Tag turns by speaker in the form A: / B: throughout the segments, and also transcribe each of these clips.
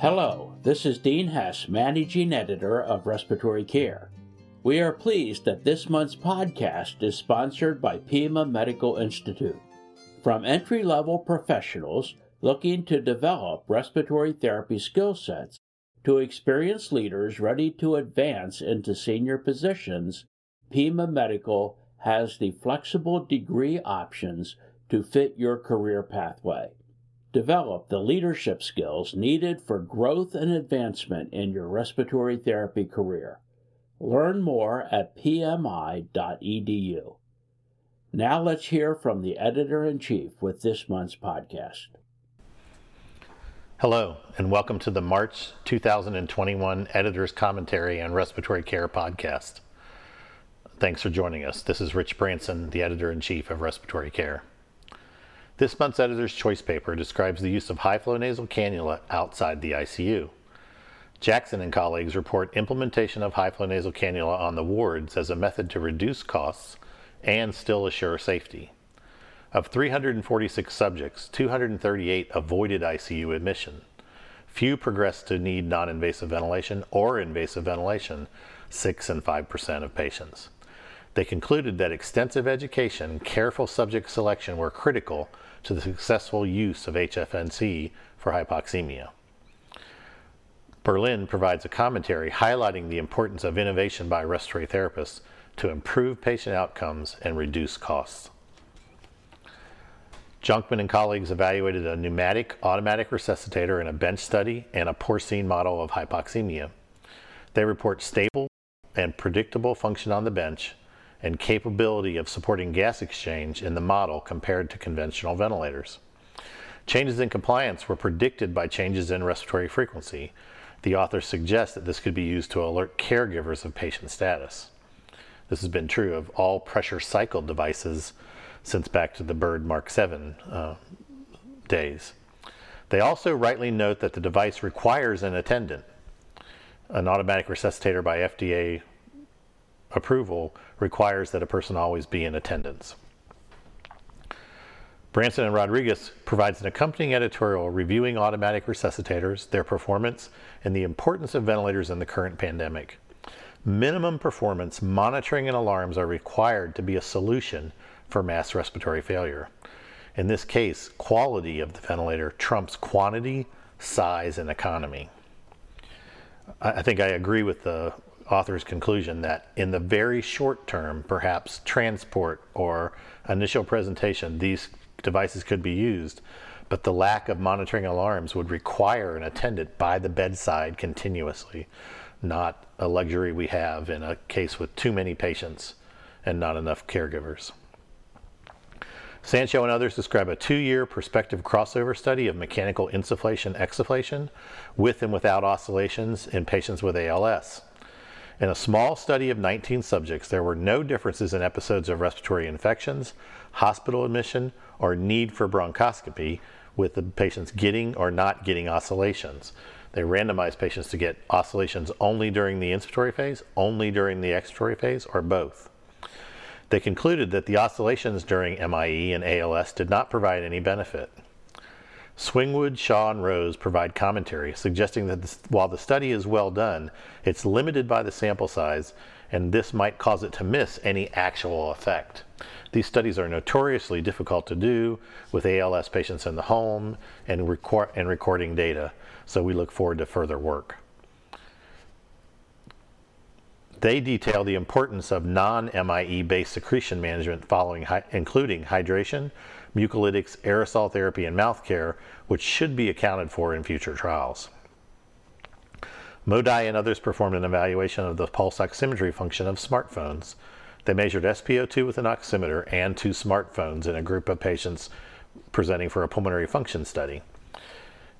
A: Hello, this is Dean Hess, Managing Editor of Respiratory Care. We are pleased that this month's podcast is sponsored by Pima Medical Institute. From entry level professionals looking to develop respiratory therapy skill sets to experienced leaders ready to advance into senior positions, Pima Medical has the flexible degree options to fit your career pathway. Develop the leadership skills needed for growth and advancement in your respiratory therapy career. Learn more at pmi.edu. Now let's hear from the editor in chief with this month's podcast.
B: Hello, and welcome to the March 2021 Editor's Commentary on Respiratory Care podcast. Thanks for joining us. This is Rich Branson, the editor in chief of Respiratory Care. This month's editor's choice paper describes the use of high flow nasal cannula outside the ICU. Jackson and colleagues report implementation of high flow nasal cannula on the wards as a method to reduce costs and still assure safety. Of 346 subjects, 238 avoided ICU admission. Few progressed to need non invasive ventilation or invasive ventilation, 6 and 5% of patients. They concluded that extensive education, and careful subject selection were critical to the successful use of HFNC for hypoxemia. Berlin provides a commentary highlighting the importance of innovation by respiratory therapists to improve patient outcomes and reduce costs. Junkman and colleagues evaluated a pneumatic automatic resuscitator in a bench study and a porcine model of hypoxemia. They report stable and predictable function on the bench and capability of supporting gas exchange in the model compared to conventional ventilators. Changes in compliance were predicted by changes in respiratory frequency. The authors suggest that this could be used to alert caregivers of patient status. This has been true of all pressure cycle devices since back to the Bird Mark 7 uh, days. They also rightly note that the device requires an attendant. An automatic resuscitator by FDA approval requires that a person always be in attendance. Branson and Rodriguez provides an accompanying editorial reviewing automatic resuscitators, their performance, and the importance of ventilators in the current pandemic. Minimum performance monitoring and alarms are required to be a solution for mass respiratory failure. In this case, quality of the ventilator trumps quantity, size, and economy. I think I agree with the author's conclusion that in the very short term, perhaps transport or initial presentation, these devices could be used, but the lack of monitoring alarms would require an attendant by the bedside continuously, not a luxury we have in a case with too many patients and not enough caregivers. Sancho and others describe a two year prospective crossover study of mechanical insufflation exsufflation with and without oscillations in patients with ALS. In a small study of 19 subjects, there were no differences in episodes of respiratory infections, hospital admission, or need for bronchoscopy, with the patients getting or not getting oscillations. They randomized patients to get oscillations only during the inspiratory phase, only during the expiratory phase, or both. They concluded that the oscillations during MIE and ALS did not provide any benefit. Swingwood, Shaw, and Rose provide commentary suggesting that this, while the study is well done, it's limited by the sample size, and this might cause it to miss any actual effect. These studies are notoriously difficult to do with ALS patients in the home and, and recording data, so we look forward to further work. They detail the importance of non MIE based secretion management following, including hydration, mucolytics, aerosol therapy, and mouth care, which should be accounted for in future trials. Modi and others performed an evaluation of the pulse oximetry function of smartphones. They measured SpO2 with an oximeter and two smartphones in a group of patients presenting for a pulmonary function study.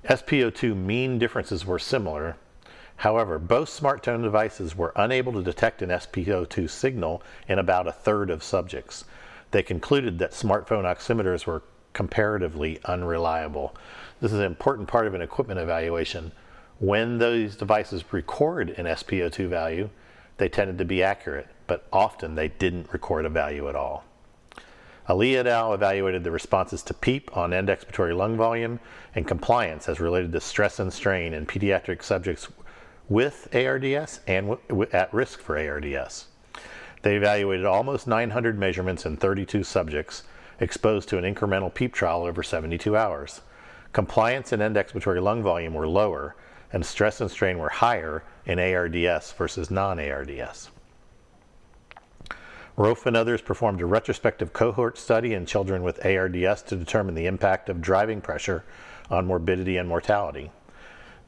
B: SpO2 mean differences were similar. However, both smartphone devices were unable to detect an SpO2 signal in about a third of subjects they concluded that smartphone oximeters were comparatively unreliable. This is an important part of an equipment evaluation. When those devices record an SpO2 value, they tended to be accurate, but often they didn't record a value at all. Ali et al. evaluated the responses to PEEP on end expiratory lung volume and compliance as related to stress and strain in pediatric subjects with ARDS and at risk for ARDS. They evaluated almost 900 measurements in 32 subjects exposed to an incremental PEEP trial over 72 hours. Compliance and end expiratory lung volume were lower, and stress and strain were higher in ARDS versus non ARDS. Rofe and others performed a retrospective cohort study in children with ARDS to determine the impact of driving pressure on morbidity and mortality.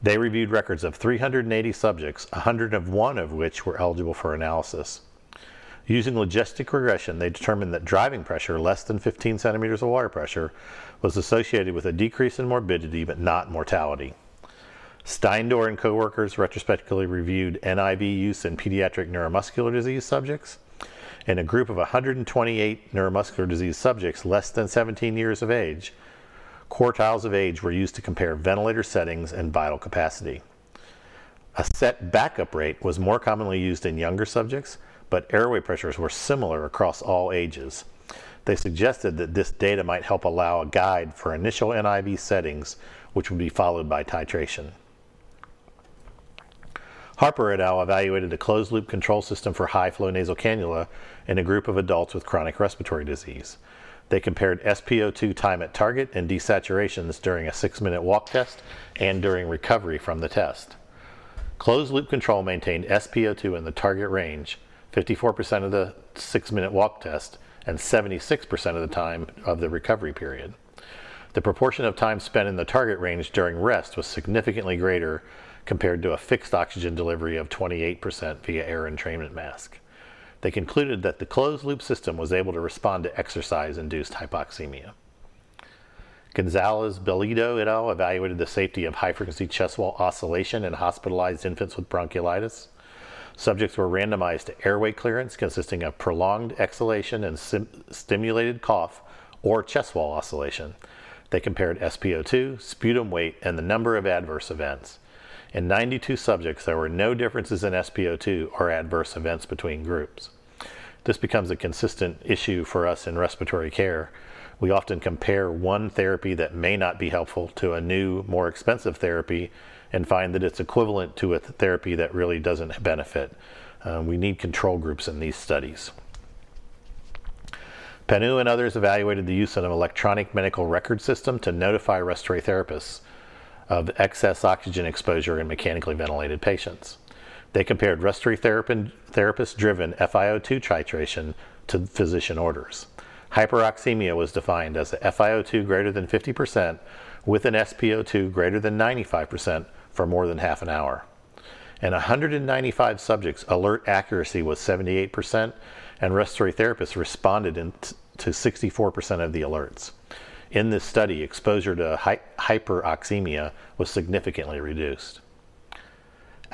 B: They reviewed records of 380 subjects, 101 of which were eligible for analysis. Using logistic regression, they determined that driving pressure less than 15 centimeters of water pressure was associated with a decrease in morbidity but not mortality. Steindor and coworkers retrospectively reviewed NIV use in pediatric neuromuscular disease subjects in a group of 128 neuromuscular disease subjects less than 17 years of age, quartiles of age were used to compare ventilator settings and vital capacity. A set backup rate was more commonly used in younger subjects, but airway pressures were similar across all ages. They suggested that this data might help allow a guide for initial NIV settings, which would be followed by titration. Harper et al. evaluated a closed loop control system for high flow nasal cannula in a group of adults with chronic respiratory disease. They compared SpO2 time at target and desaturations during a six minute walk test and during recovery from the test. Closed loop control maintained SpO2 in the target range, 54% of the six minute walk test, and 76% of the time of the recovery period. The proportion of time spent in the target range during rest was significantly greater compared to a fixed oxygen delivery of 28% via air entrainment mask. They concluded that the closed loop system was able to respond to exercise induced hypoxemia. Gonzalez Bellido et al. evaluated the safety of high frequency chest wall oscillation in hospitalized infants with bronchiolitis. Subjects were randomized to airway clearance consisting of prolonged exhalation and sim- stimulated cough or chest wall oscillation. They compared SpO2, sputum weight, and the number of adverse events. In 92 subjects, there were no differences in SpO2 or adverse events between groups. This becomes a consistent issue for us in respiratory care. We often compare one therapy that may not be helpful to a new, more expensive therapy and find that it's equivalent to a therapy that really doesn't benefit. Uh, we need control groups in these studies. Pannu and others evaluated the use of an electronic medical record system to notify respiratory therapists of excess oxygen exposure in mechanically ventilated patients. They compared respiratory therapist driven FiO2 titration to physician orders. Hyperoxemia was defined as a FiO2 greater than 50% with an SpO2 greater than 95% for more than half an hour. In 195 subjects, alert accuracy was 78%, and respiratory therapists responded to 64% of the alerts. In this study, exposure to hy- hyperoxemia was significantly reduced.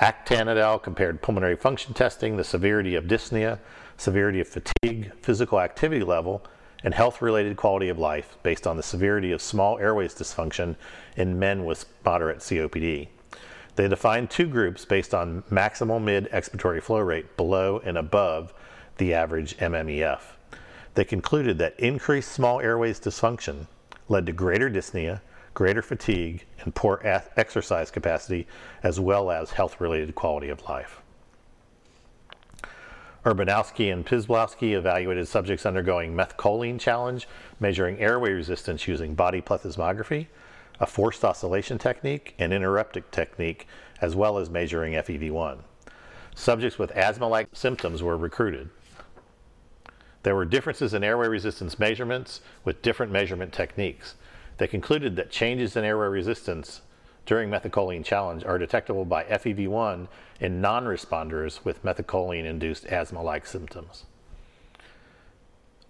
B: Aktan et al. compared pulmonary function testing, the severity of dyspnea, severity of fatigue, physical activity level, and health related quality of life based on the severity of small airways dysfunction in men with moderate COPD. They defined two groups based on maximal mid expiratory flow rate below and above the average MMEF. They concluded that increased small airways dysfunction led to greater dyspnea, greater fatigue, and poor exercise capacity, as well as health related quality of life. Urbankowski and Przybylowski evaluated subjects undergoing methacholine challenge, measuring airway resistance using body plethysmography, a forced oscillation technique, and interrupter technique, as well as measuring FEV1. Subjects with asthma like symptoms were recruited. There were differences in airway resistance measurements with different measurement techniques. They concluded that changes in airway resistance during methacholine challenge are detectable by FEV1 in non responders with methacholine induced asthma like symptoms.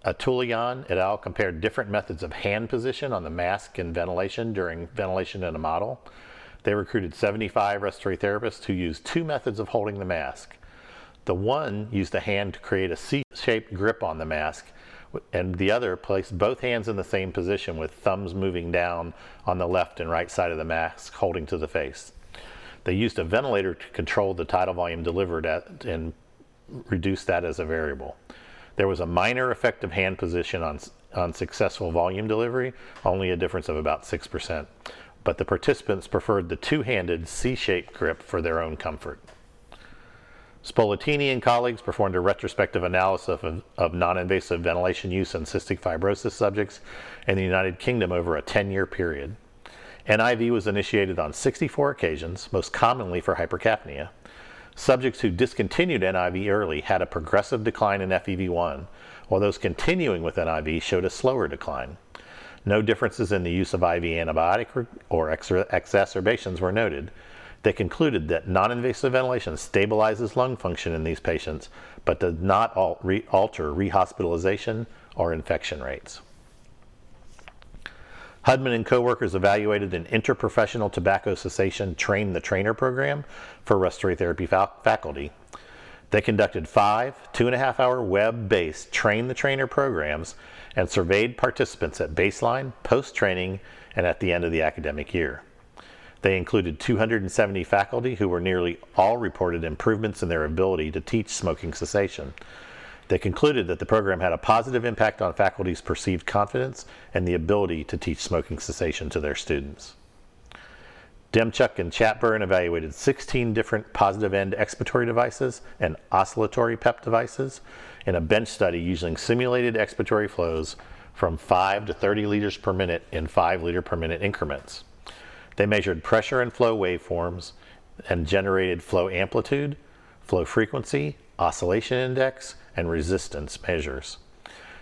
B: Atulian et al. compared different methods of hand position on the mask and ventilation during ventilation in a model. They recruited 75 respiratory therapists who used two methods of holding the mask the one used a hand to create a C shaped grip on the mask, and the other placed both hands in the same position with thumbs moving down on the left and right side of the mask, holding to the face. They used a ventilator to control the tidal volume delivered at, and reduce that as a variable. There was a minor effective hand position on on successful volume delivery, only a difference of about 6%. But the participants preferred the two handed C shaped grip for their own comfort. Spoletini and colleagues performed a retrospective analysis of, of non invasive ventilation use in cystic fibrosis subjects in the United Kingdom over a 10 year period. NIV was initiated on 64 occasions, most commonly for hypercapnia. Subjects who discontinued NIV early had a progressive decline in FEV1, while those continuing with NIV showed a slower decline. No differences in the use of IV antibiotic or exacerbations were noted. They concluded that non invasive ventilation stabilizes lung function in these patients, but does not alter rehospitalization or infection rates. Hudmon and coworkers evaluated an interprofessional tobacco cessation train the trainer program for respiratory therapy faculty. They conducted five two and a half hour web based train the trainer programs and surveyed participants at baseline, post training, and at the end of the academic year. They included 270 faculty who were nearly all reported improvements in their ability to teach smoking cessation. They concluded that the program had a positive impact on faculty's perceived confidence and the ability to teach smoking cessation to their students. Demchuk and Chatburn evaluated 16 different positive end expiratory devices and oscillatory PEP devices in a bench study using simulated expiratory flows from 5 to 30 liters per minute in 5 liter per minute increments. They measured pressure and flow waveforms and generated flow amplitude, flow frequency, oscillation index, and resistance measures.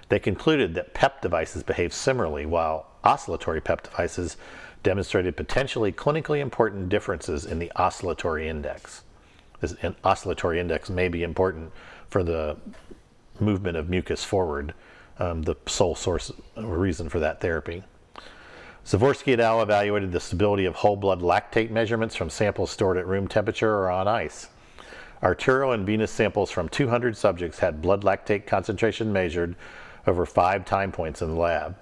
B: They concluded that PEP devices behave similarly, while oscillatory PEP devices demonstrated potentially clinically important differences in the oscillatory index. This oscillatory index may be important for the movement of mucus forward, um, the sole source reason for that therapy. Zavorsky et al. evaluated the stability of whole blood lactate measurements from samples stored at room temperature or on ice. Arterial and venous samples from 200 subjects had blood lactate concentration measured over five time points in the lab.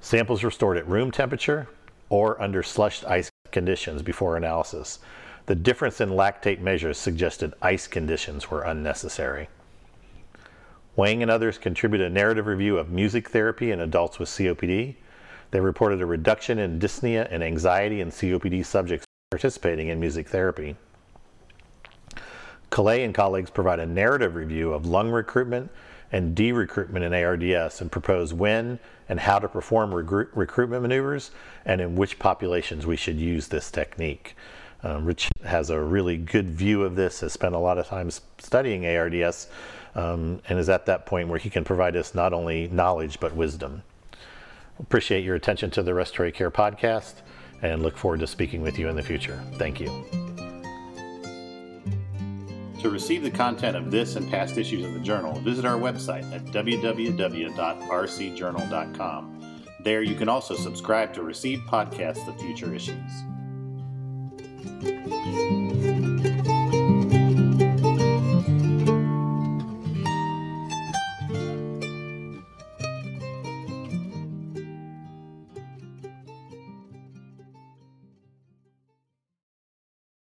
B: Samples were stored at room temperature or under slushed ice conditions before analysis. The difference in lactate measures suggested ice conditions were unnecessary. Wang and others contributed a narrative review of music therapy in adults with COPD they reported a reduction in dyspnea and anxiety in COPD subjects participating in music therapy. Kallet and colleagues provide a narrative review of lung recruitment and de-recruitment in ARDS and propose when and how to perform recruitment maneuvers and in which populations we should use this technique. Um, Rich has a really good view of this, has spent a lot of time studying ARDS, um, and is at that point where he can provide us not only knowledge but wisdom. Appreciate your attention to the Respiratory Care Podcast and look forward to speaking with you in the future. Thank you. To receive the content of this and past issues of the journal, visit our website at www.rcjournal.com. There you can also subscribe to receive podcasts of future issues.